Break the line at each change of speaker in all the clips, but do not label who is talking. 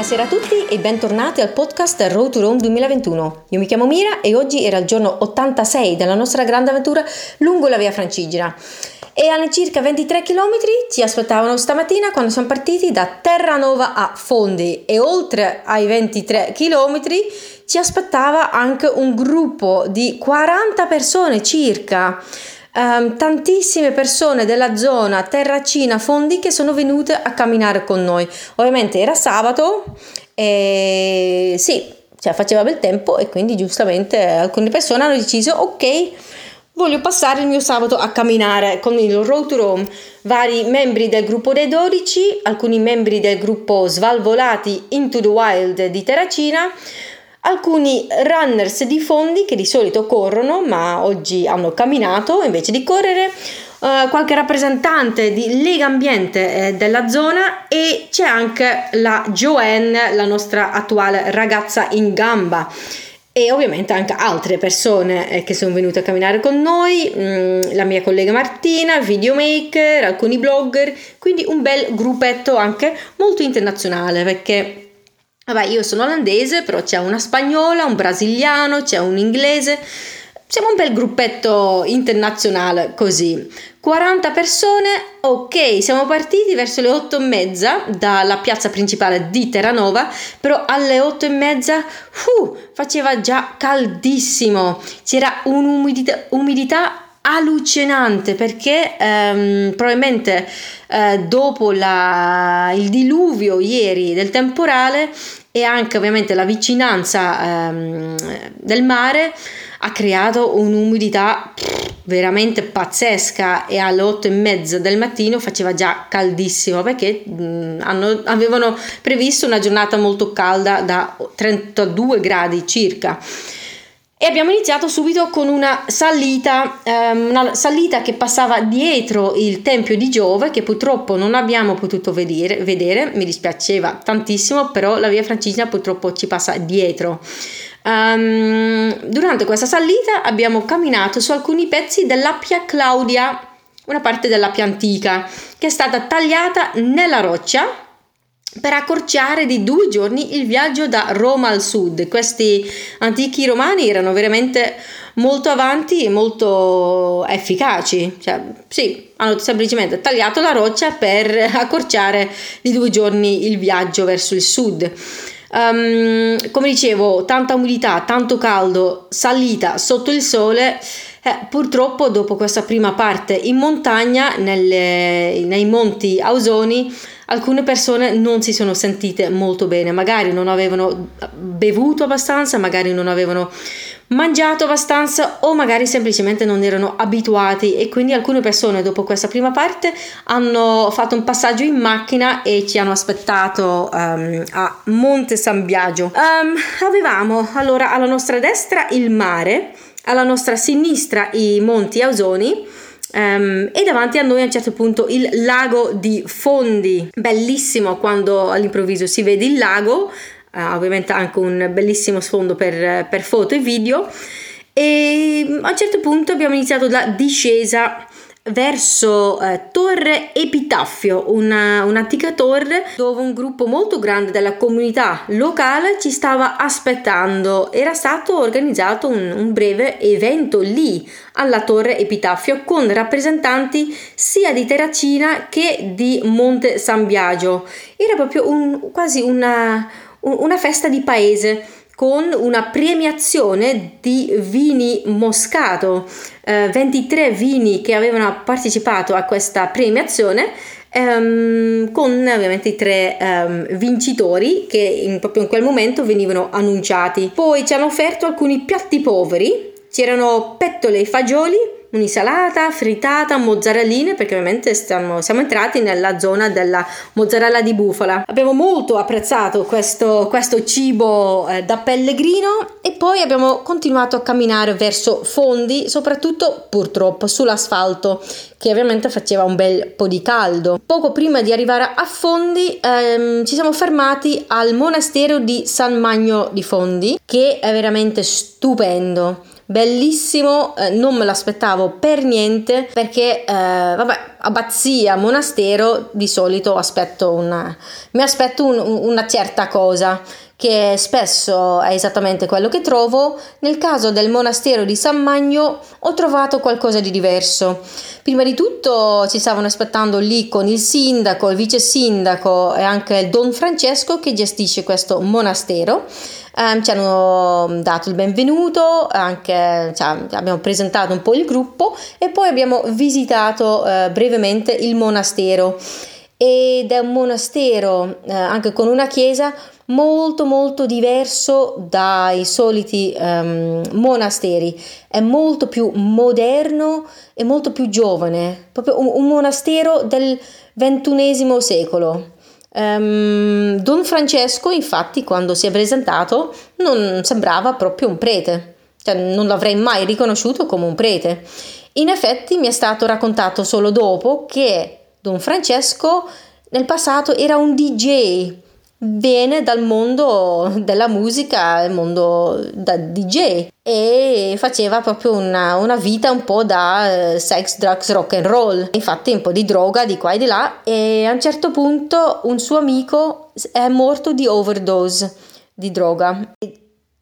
Buonasera a tutti e bentornati al podcast Road to Rome 2021. Io mi chiamo Mira e oggi era il giorno 86 della nostra grande avventura lungo la via Francigena. E all'incirca 23 km ci aspettavano stamattina quando siamo partiti da Terranova a Fondi e oltre ai 23 km ci aspettava anche un gruppo di 40 persone circa um, tantissime persone della zona Terracina Fondi che sono venute a camminare con noi. Ovviamente era sabato e sì, cioè faceva bel tempo e quindi giustamente alcune persone hanno deciso ok voglio passare il mio sabato a camminare con il Road to Rome vari membri del gruppo dei 12 alcuni membri del gruppo Svalvolati Into the Wild di Terracina alcuni runners di fondi che di solito corrono ma oggi hanno camminato invece di correre uh, qualche rappresentante di Lega Ambiente eh, della zona e c'è anche la Joanne la nostra attuale ragazza in gamba. E ovviamente anche altre persone eh, che sono venute a camminare con noi, mm, la mia collega Martina, videomaker, alcuni blogger, quindi un bel gruppetto anche molto internazionale perché Vabbè, io sono olandese, però c'è una spagnola, un brasiliano, c'è un inglese. Siamo un bel gruppetto internazionale così. 40 persone, ok, siamo partiti verso le 8 e mezza dalla piazza principale di Terranova, però alle 8 e mezza uh, faceva già caldissimo, c'era un'umidità umidità allucinante perché ehm, probabilmente eh, dopo la, il diluvio ieri del temporale e anche ovviamente la vicinanza ehm, del mare ha creato un'umidità veramente pazzesca e alle 8 e mezza del mattino faceva già caldissimo perché mh, hanno, avevano previsto una giornata molto calda da 32 gradi circa e abbiamo iniziato subito con una salita, um, una salita che passava dietro il tempio di Giove che purtroppo non abbiamo potuto vedere, vedere mi dispiaceva tantissimo, però la via Francigena purtroppo ci passa dietro. Um, durante questa salita abbiamo camminato su alcuni pezzi dell'Appia Claudia, una parte dell'Appia antica, che è stata tagliata nella roccia per accorciare di due giorni il viaggio da Roma al sud. Questi antichi romani erano veramente molto avanti e molto efficaci. Cioè, sì, hanno semplicemente tagliato la roccia per accorciare di due giorni il viaggio verso il sud. Um, come dicevo, tanta umidità, tanto caldo, salita sotto il sole. Eh, purtroppo dopo questa prima parte in montagna, nelle, nei monti Ausoni, alcune persone non si sono sentite molto bene, magari non avevano bevuto abbastanza, magari non avevano mangiato abbastanza o magari semplicemente non erano abituati e quindi alcune persone dopo questa prima parte hanno fatto un passaggio in macchina e ci hanno aspettato um, a Monte San Biagio. Um, avevamo allora alla nostra destra il mare, alla nostra sinistra i Monti Ausoni Um, e davanti a noi a un certo punto il lago di Fondi, bellissimo quando all'improvviso si vede il lago, uh, ovviamente anche un bellissimo sfondo per, per foto e video. E a un certo punto abbiamo iniziato la discesa verso eh, Torre Epitaffio, una, un'antica torre dove un gruppo molto grande della comunità locale ci stava aspettando. Era stato organizzato un, un breve evento lì alla Torre Epitaffio con rappresentanti sia di Terracina che di Monte San Biagio. Era proprio un, quasi una, una festa di paese con una premiazione di vini moscato, eh, 23 vini che avevano partecipato a questa premiazione Um, con ovviamente i tre um, vincitori che in, proprio in quel momento venivano annunciati. Poi ci hanno offerto alcuni piatti poveri, c'erano pettole e fagioli, un'insalata, frittata, mozzarelline, perché ovviamente stiamo, siamo entrati nella zona della mozzarella di bufala. Abbiamo molto apprezzato questo, questo cibo eh, da pellegrino e poi abbiamo continuato a camminare verso fondi, soprattutto purtroppo sull'asfalto, che ovviamente faceva un bel po' di caldo. Poco prima di arrivare a Fondi ehm, ci siamo fermati al monastero di San Magno di Fondi, che è veramente stupendo bellissimo, eh, non me l'aspettavo per niente perché, eh, vabbè, abbazia, monastero, di solito aspetto una, mi aspetto un, una certa cosa che spesso è esattamente quello che trovo. Nel caso del monastero di San Magno ho trovato qualcosa di diverso. Prima di tutto ci stavano aspettando lì con il sindaco, il vice sindaco e anche Don Francesco che gestisce questo monastero. Um, ci hanno dato il benvenuto, anche, cioè, abbiamo presentato un po' il gruppo e poi abbiamo visitato uh, brevemente il monastero ed è un monastero uh, anche con una chiesa molto molto diverso dai soliti um, monasteri, è molto più moderno e molto più giovane, proprio un, un monastero del ventunesimo secolo. Um, Don Francesco, infatti, quando si è presentato, non sembrava proprio un prete, cioè non l'avrei mai riconosciuto come un prete. In effetti mi è stato raccontato solo dopo che Don Francesco nel passato era un DJ viene dal mondo della musica, il mondo da DJ e faceva proprio una, una vita un po' da eh, sex, drugs, rock and roll. Infatti un po' di droga di qua e di là e a un certo punto un suo amico è morto di overdose di droga.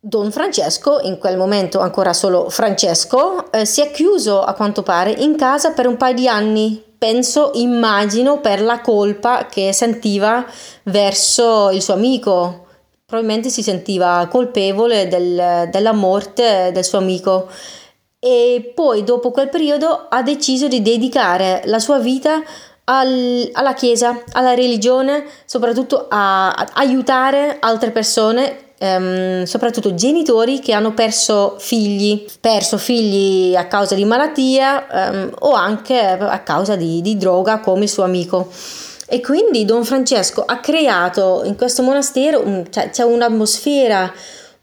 Don Francesco, in quel momento ancora solo Francesco, eh, si è chiuso a quanto pare in casa per un paio di anni penso, immagino, per la colpa che sentiva verso il suo amico. Probabilmente si sentiva colpevole del, della morte del suo amico e poi dopo quel periodo ha deciso di dedicare la sua vita al, alla Chiesa, alla religione, soprattutto a, a aiutare altre persone ehm, soprattutto genitori che hanno perso figli, perso figli a causa di malattia ehm, o anche a causa di, di droga come il suo amico. E quindi Don Francesco ha creato in questo monastero, cioè, c'è un'atmosfera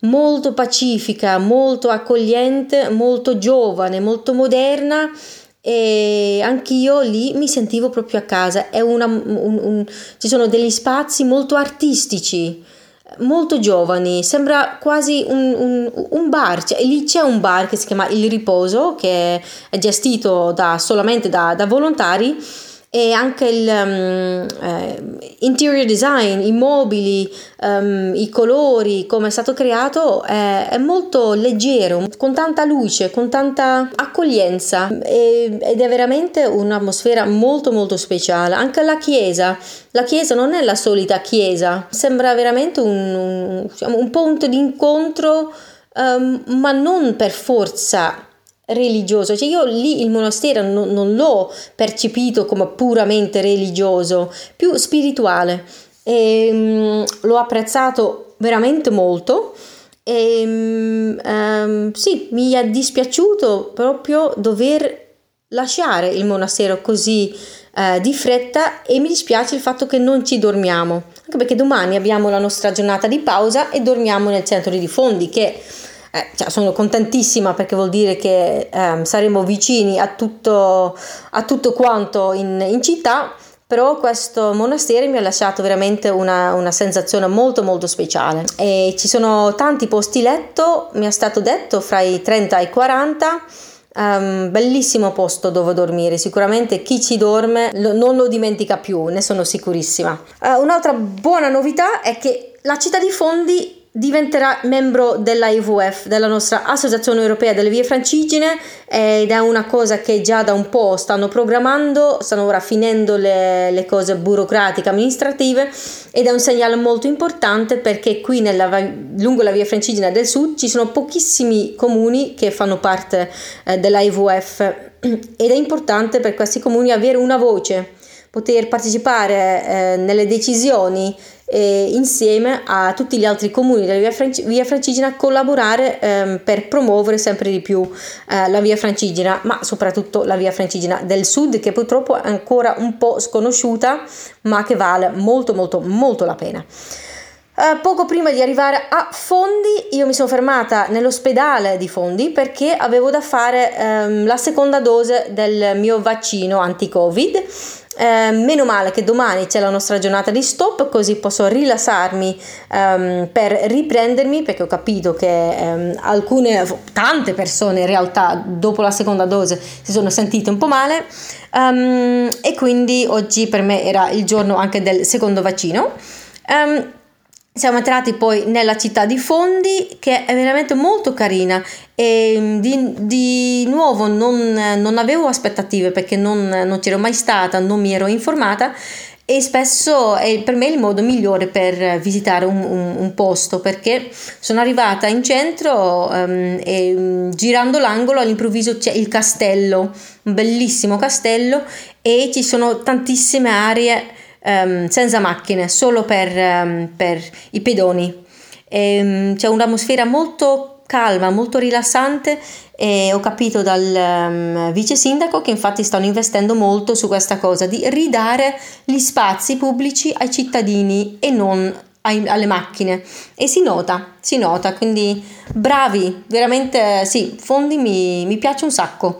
molto pacifica, molto accogliente, molto giovane, molto moderna e anch'io lì mi sentivo proprio a casa. Una, un, un, ci sono degli spazi molto artistici molto giovani, sembra quasi un, un, un, bar, cioè, lì c'è un bar che si chiama Il Riposo che è gestito da, solamente da, da volontari e anche il um, eh, interior design, i mobili, um, i colori, come è stato creato è, è, molto leggero, con tanta luce, con tanta accoglienza e, ed è veramente un'atmosfera molto molto speciale. Anche la chiesa, la chiesa non è la solita chiesa, sembra veramente un, un, diciamo, un punto di incontro, um, ma non per forza religioso, cioè io lì il monastero non, non l'ho percepito come puramente religioso, più spirituale. E um, l'ho apprezzato veramente molto. E um, sì, mi è dispiaciuto proprio dover lasciare il monastero così uh, di fretta e mi dispiace il fatto che non ci dormiamo, anche perché domani abbiamo la nostra giornata di pausa e dormiamo nel centro di Fondi che eh, cioè, sono contentissima perché vuol dire che eh, saremo vicini a tutto, a tutto quanto in, in, città, però questo monastero mi ha lasciato veramente una, una sensazione molto molto speciale e ci sono tanti posti letto, mi è stato detto fra i 30 e i 40. Um, bellissimo posto dove dormire, sicuramente chi ci dorme lo, non lo dimentica più, ne sono sicurissima. Uh, un'altra buona novità è che la città di Fondi diventerà membro della IVF, della nostra Associazione Europea delle Vie Francigene ed è una cosa che già da un po' stanno programmando, stanno ora finendo le, le cose burocratiche amministrative ed è un segnale molto importante perché qui nella, lungo la Via Francigena del Sud ci sono pochissimi comuni che fanno parte eh, della ed è importante per questi comuni avere una voce, poter partecipare eh, nelle decisioni eh, insieme a tutti gli altri comuni della via, Franci- via Francigena collaborare ehm, per promuovere sempre di più eh, la via Francigena, ma soprattutto la via Francigena del sud che purtroppo è ancora un po' sconosciuta, ma che vale molto molto molto la pena. Uh, poco prima di arrivare a Fondi, io mi sono fermata nell'ospedale di Fondi perché avevo da fare um, la seconda dose del mio vaccino anti-Covid Eh, meno male che domani c'è la nostra giornata di stop, così posso rilassarmi um, per riprendermi, perché ho capito che um, alcune, tante persone in realtà dopo la seconda dose si sono sentite un po' male um, e quindi oggi per me era il giorno anche del secondo vaccino. Siamo entrati poi nella città di Fondi che è veramente molto carina. E mm, di, di nuovo non, non, avevo aspettative perché non, non c'ero mai stata, non mi ero informata e spesso è per me il modo migliore per visitare un, un, un posto perché sono arrivata in centro um, e um, girando l'angolo all'improvviso c'è il castello, un bellissimo castello e ci sono tantissime aree um, senza macchine, solo per, um, per i pedoni. E, um, c'è un'atmosfera molto calma, molto rilassante e ho capito dal um, vice sindaco che infatti stanno investendo molto su questa cosa di ridare gli spazi pubblici ai cittadini e non ai, alle macchine e si nota, si nota, quindi bravi, veramente sì, Fondi mi, mi piace un sacco.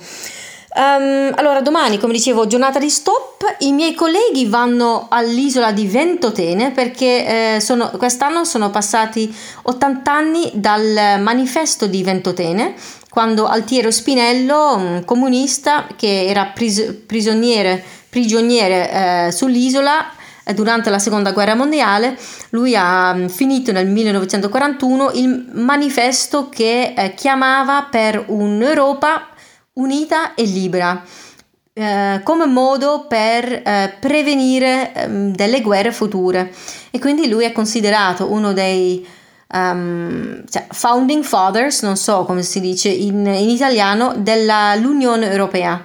Um, allora, domani, come dicevo, giornata di stop. I miei colleghi vanno all'isola di Ventotene perché eh, sono, quest'anno sono passati 80 anni dal manifesto di Ventotene, quando Altiero Spinello, un comunista che era pris- prigioniere, prigioniere eh, sull'isola, eh, durante la seconda guerra mondiale, lui ha mm, finito nel 1941 il manifesto che eh, chiamava per un'Europa unita e libera. Eh, come modo per eh, prevenire eh, delle guerre future e quindi lui è considerato uno dei um, cioè, founding fathers, non so come si dice in, in italiano, dell'Unione Europea.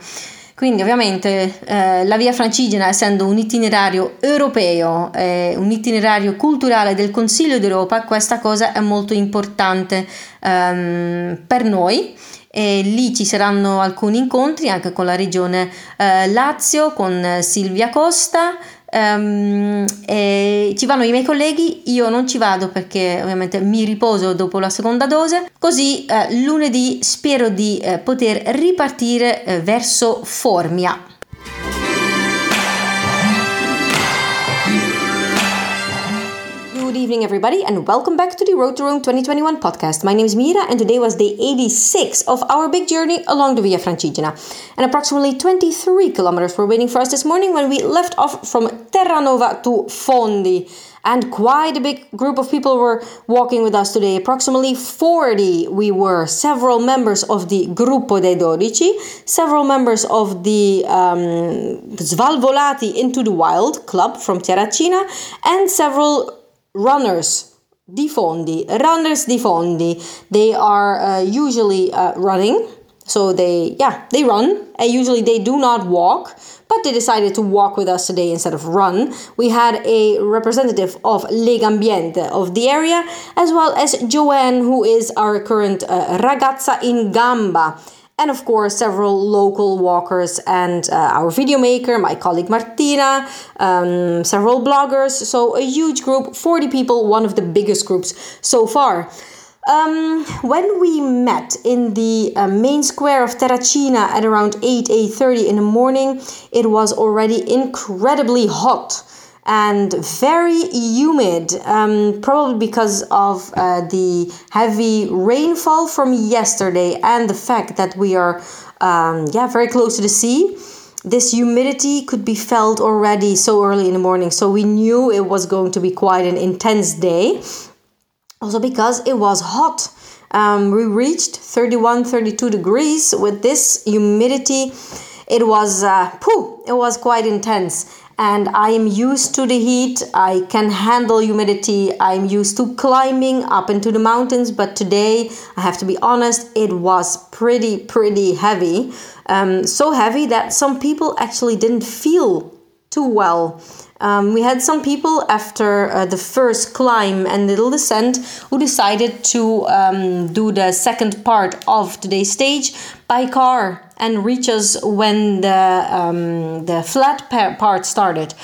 Quindi ovviamente eh, la via francigena essendo un itinerario europeo, un itinerario culturale del Consiglio d'Europa, questa cosa è molto importante um, per noi e lì ci saranno alcuni incontri anche con la regione eh, Lazio, con Silvia Costa. Um, ci vanno i miei colleghi, io non ci vado perché ovviamente mi riposo dopo la seconda dose, così eh, lunedì spero di eh, poter ripartire eh, verso Formia. Evening, everybody, and welcome back to the Road to Rome 2021 podcast. My name is Mira, and today was day 86 of our big journey along the Via Francigena. And approximately 23 kilometers were waiting for us this morning when we left off from Terranova to Fondi. And quite a big group of people were walking with us today. Approximately 40 we were. Several members of the Gruppo dei Dodici, several members of the um, Svalvolati into the Wild club from Terracina, and several runners di fondi runners di fondi they are uh, usually uh, running. So they yeah they run. And usually they do not walk but they decided to walk with us today instead of run. We had a representative of Legambiente of the area as well as Joanne who is our current uh, ragazza in gamba and of course several local walkers and uh, our video maker my colleague martina um, several bloggers. So a huge group 40 people one of the biggest groups so far. Um, when we met in the uh, main square of Terracina at around 8 8.30 in the morning it was already incredibly hot and very humid, um, probably because of uh, the heavy rainfall from yesterday and the fact that we are, um, yeah, very close to the sea. This humidity could be felt already so early in the morning, so we knew it was going to be quite an intense day. Also, because it was hot. Um, we reached 31 32 degrees with this humidity. It was, uh, pooh, it was quite intense and I am used to the heat. I can handle humidity. I'm used to climbing up into the mountains, but today I have to be honest, it was pretty, pretty heavy. Um, so heavy that some people actually didn't feel too well. Um, we had some people after uh, the first climb and little descent who decided to um, do the second part of today's stage by car and reach us when the um, the flat part started.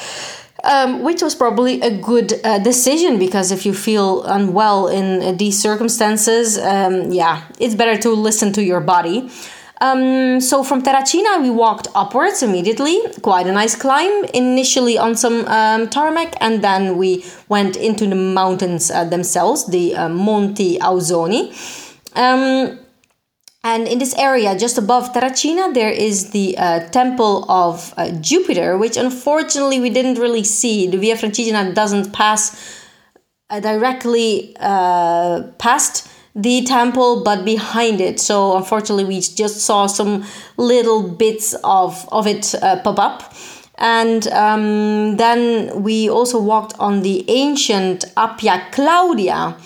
Um, which was probably a good uh, decision because if you feel unwell in uh, these circumstances, um, yeah, it's better to listen to your body. Um, so from Terracina, we walked upwards immediately. Quite a nice climb. Initially on some um, tarmac, and then we went into the mountains uh, themselves, the uh, Monti Ausoni. And in this area, just above Terracina, there is the uh, Temple of uh, Jupiter, which unfortunately we didn't really see. The Via Francigena doesn't pass uh, directly uh, past the temple but behind it. So unfortunately we just saw some little bits of of it uh, pop up. And um, then we also walked on the ancient Appia Claudia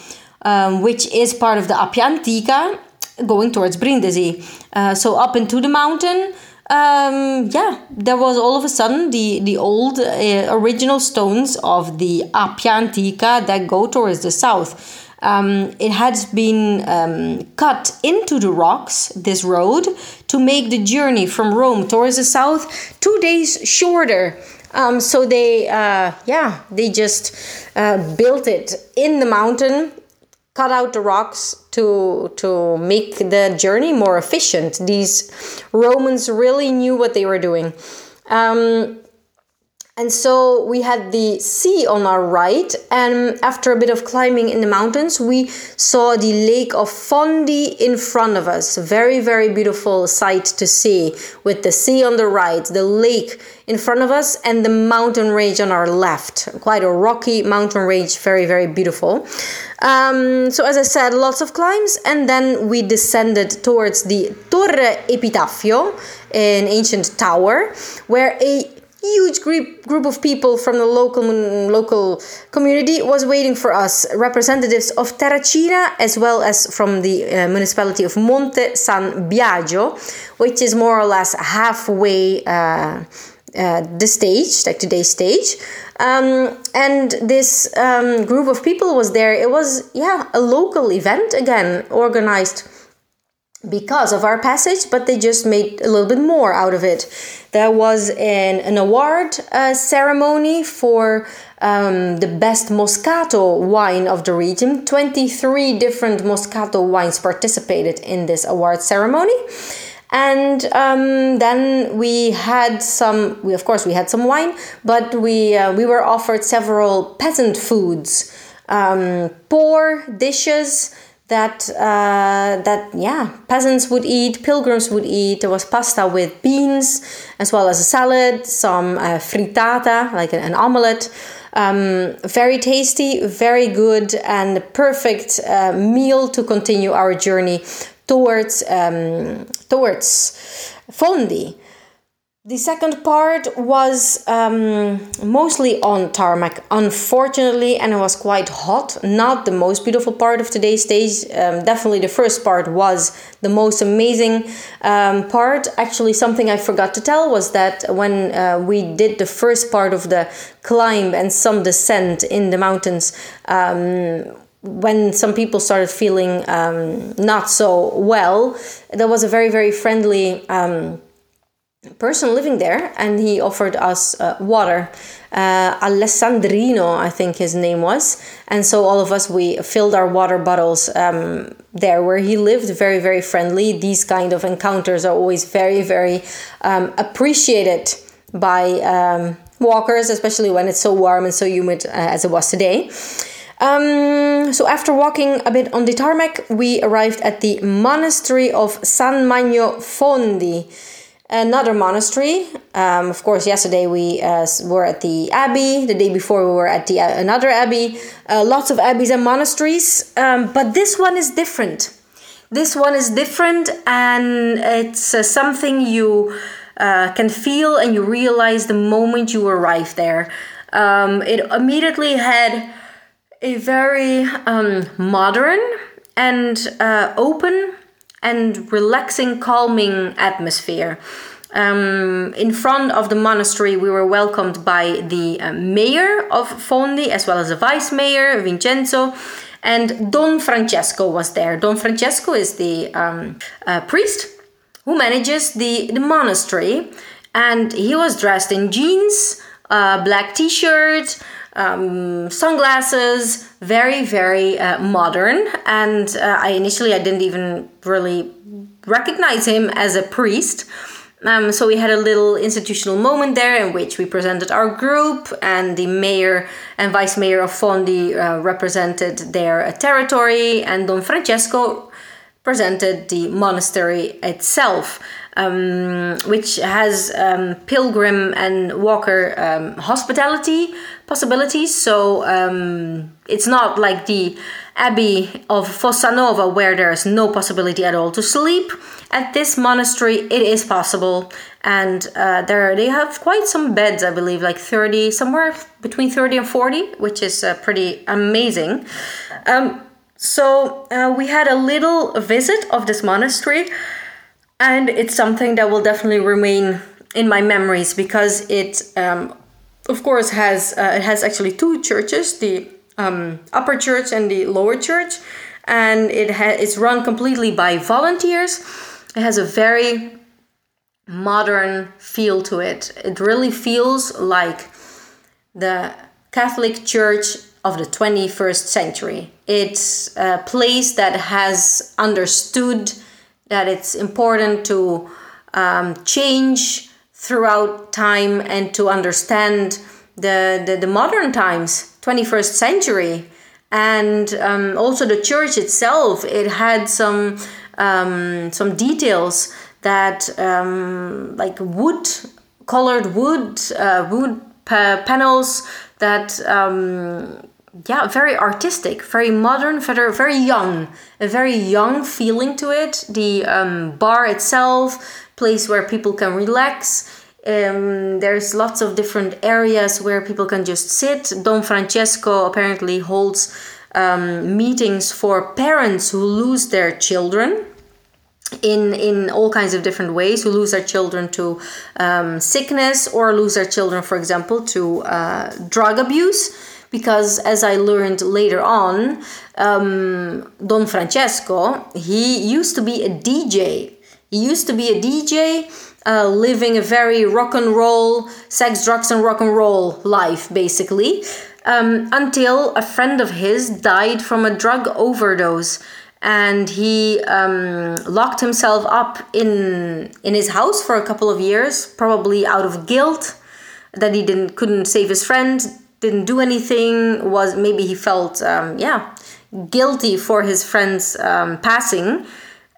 um, which is part of the Appia Antica going towards Brindisi uh, so up into the mountain um, yeah, there was all of a sudden the the old uh, original stones of the Appia Antica that go towards the south. Um, it had been um, cut into the rocks, this road, to make the journey from Rome towards the south two days shorter. Um, so they, uh, yeah, they just uh, built it in the mountain, cut out the rocks to to make the journey more efficient. These Romans really knew what they were doing. Um, and so we had the sea on our right, and after a bit of climbing in the mountains, we saw the lake of Fondi in front of us. Very, very beautiful sight to see with the sea on the right, the lake in front of us, and the mountain range on our left. Quite a rocky mountain range, very, very beautiful. Um, so, as I said, lots of climbs, and then we descended towards the Torre Epitaffio, an ancient tower, where a huge group group of people from the local local community was waiting for us. Representatives of Terracina as well as from the uh, municipality of Monte San Biagio which is more or less halfway uh, uh, the stage like today's stage. Um, and this um, group of people was there. It was yeah a local event again organized because of our passage, but they just made a little bit more out of it. There was an, an award uh, ceremony for um, the best Moscato wine of the region. 23 different Moscato wines participated in this award ceremony. And um, then we had some. We of course we had some wine, but we uh, we were offered several peasant foods, um, poor dishes that uh, that yeah peasants would eat, pilgrims would eat. There was pasta with beans as well as a salad, some uh, frittata like an, an omelette. Um, very tasty, very good, and perfect uh, meal to continue our journey towards um, towards Fondi. The second part was um, mostly on tarmac, unfortunately, and it was quite hot. Not the most beautiful part of today's stage. Um, definitely, the first part was the most amazing um, part. Actually, something I forgot to tell was that when uh, we did the first part of the climb and some descent in the mountains, um, when some people started feeling um, not so well, there was a very, very friendly um, person living there and he offered us uh, water. Uh, alessandrino i think his name was. And so all of us we filled our water bottles um, there where he lived very very friendly. These kind of encounters are always very very um, appreciated by um, walkers especially when it's so warm and so humid uh, as it was today. Um, so after walking a bit on the tarmac we arrived at the monastery of san magno fondi another monastery. Um, of course, yesterday we uh, were at the abbey. The day before we were at the uh, another abbey. Uh, lots of abbeys and monasteries, um, but this one is different. This one is different, and it's uh, something you uh, can feel and you realize the moment you arrive there. Um, it immediately had a very um, modern and uh, open and relaxing, calming atmosphere. Um, in front of the monastery, we were welcomed by the uh, mayor of Fondi as well as the vice mayor, Vincenzo, and Don Francesco was there. Don Francesco is the um, uh, priest who manages the, the monastery, and he was dressed in jeans, uh, black t shirt, um, sunglasses, very very uh, modern. And uh, I initially I didn't even really recognize him as a priest. Um, so we had a little institutional moment there in which we presented our group, and the mayor and vice mayor of Fondi uh, represented their uh, territory, and Don Francesco presented the monastery itself, um, which has um, pilgrim and walker um, hospitality possibilities. So um, it's not like the Abbey of Fossanova, where there's no possibility at all to sleep. At this monastery, it is possible, and uh, there they have quite some beds, I believe, like 30, somewhere between 30 and 40, which is uh, pretty amazing. Um, so uh, we had a little visit of this monastery, and it's something that will definitely remain in my memories because it, um, of course, has uh, it has actually two churches: the um, upper church and the lower church, and it ha- it's run completely by volunteers. It has a very modern feel to it. It really feels like the Catholic Church of the 21st century. It's a place that has understood that it's important to um, change throughout time and to understand the, the, the modern times 21st century. And um, also the church itself it had some um, some details that um, like wood colored wood uh, wood pa- panels that um, yeah very artistic very modern very, very young. A very young feeling to it. The um, bar itself place where people can relax. Um, there's lots of different areas where people can just sit. Don Francesco apparently holds um, meetings for parents who lose their children in in all kinds of different ways who lose their children to um, sickness or lose their children for example to uh, drug abuse because as i learned later on um, don francesco he used to be a dj he used to be a dj uh, living a very rock and roll, sex, drugs, and rock and roll life, basically, um, until a friend of his died from a drug overdose. And he um, locked himself up in in his house for a couple of years, probably out of guilt that he didn't couldn't save his friend, didn't do anything. Was maybe he felt um, yeah guilty for his friend's um, passing,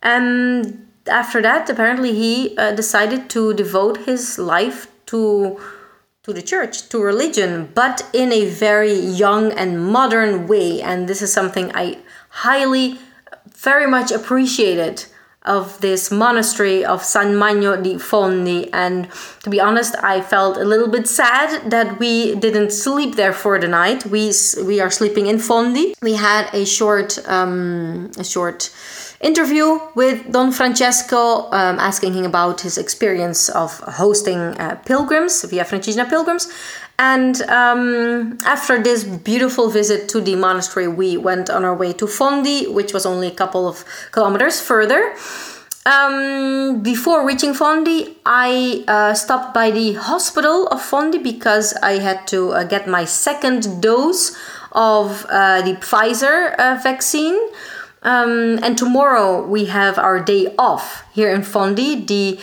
and after that, apparently, he uh, decided to devote his life to to the church, to religion, but in a very young and modern way. And this is something I highly, very much appreciated of this monastery of San Magno di Fondi. And to be honest, I felt a little bit sad that we didn't sleep there for the night. We we are sleeping in Fondi. We had a short um, a short interview with Don Francesco, um, asking him about his experience of hosting uh, pilgrims, Via Francigena pilgrims. And um, after this beautiful visit to the monastery, we went on our way to Fondi, which was only a couple of kilometers further. Um, before reaching Fondi, I uh, stopped by the hospital of Fondi because I had to uh, get my second dose of uh, the Pfizer uh, vaccine. Um, and tomorrow we have our day off here in Fondi, the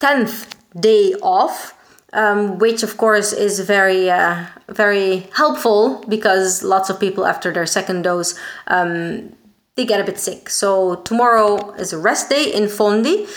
10th day off, um, which of course is very, uh, very helpful because lots of people after their second dose um, they get a bit sick. So tomorrow is a rest day in Fondi.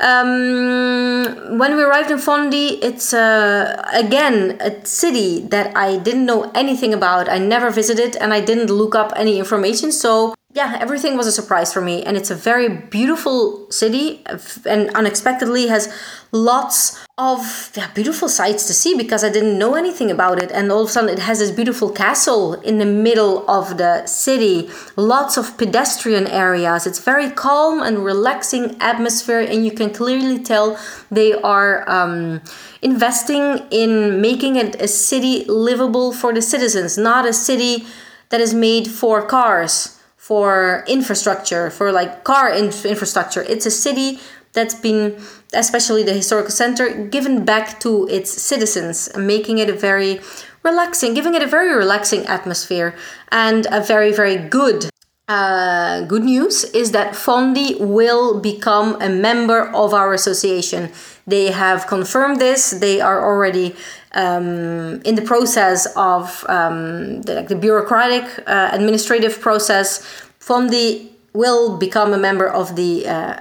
Um, when we arrived in Fondi, it's uh, again a city that I didn't know anything about. I never visited and I didn't look up any information. So yeah, everything was a surprise for me. And it's a very beautiful city and unexpectedly has lots of yeah, beautiful sights to see because I didn't know anything about it. And all of a sudden, it has this beautiful castle in the middle of the city, lots of pedestrian areas. It's very calm and relaxing atmosphere, and you can clearly tell they are um, investing in making it a city livable for the citizens, not a city that is made for cars for infrastructure, for like car infrastructure. It's a city that's been, especially the historical center, given back to its citizens, making it a very relaxing, giving it a very relaxing atmosphere and a very, very good uh, good news is that Fondi will become a member of our association. They have confirmed this. They are already um, in the process of um, the, like the bureaucratic uh, administrative process. Fondi will become a member of the uh,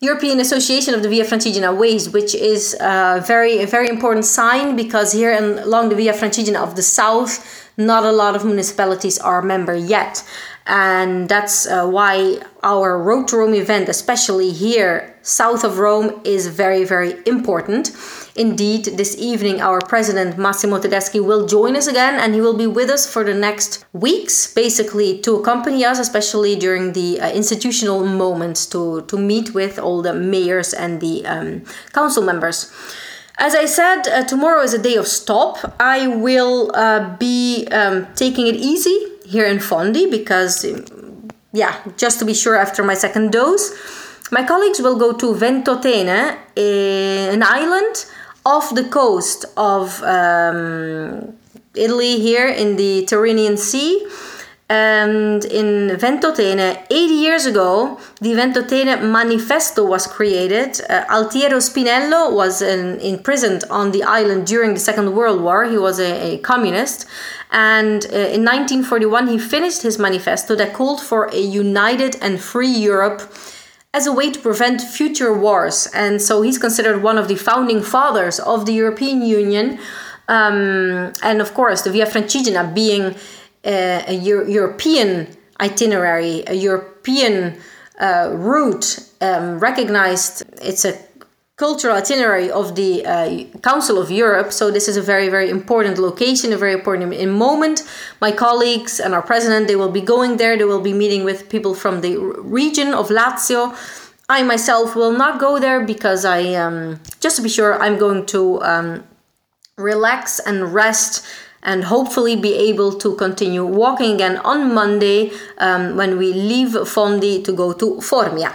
European Association of the Via Francigena Ways, which is a very a very important sign because here in, along the Via Francigena of the south, not a lot of municipalities are member yet and that's uh, why our Road to Rome event, especially here south of Rome, is very, very important. Indeed, this evening our president Massimo Tedeschi will join us again, and he will be with us for the next weeks, basically to accompany us, especially during the uh, institutional moments, to to meet with all the mayors and the um, council members. As I said, uh, tomorrow is a day of stop. I will uh, be um, taking it easy here in Fondi because, yeah, just to be sure after my second dose. My colleagues will go to Ventotene, an island off the coast of um, Italy here in the Tyrrhenian Sea. And in Ventotene, 80 years ago, the Ventotene Manifesto was created. Uh, Altiero Spinello was in, imprisoned on the island during the Second World War. He was a, a communist. And uh, in 1941, he finished his manifesto that called for a united and free Europe as a way to prevent future wars. And so he's considered one of the founding fathers of the European Union. Um, and of course, the Via Francigena being a, a Euro- European itinerary, a European uh, route um, recognized. It's a cultural itinerary of the uh, Council of Europe. So this is a very, very important location, a very important moment. My colleagues and our president, they will be going there. They will be meeting with people from the region of Lazio. I myself will not go there because I, um, just to be sure, I'm going to um, relax and rest and hopefully be able to continue walking again on Monday um, when we leave Fondi to go to Formia.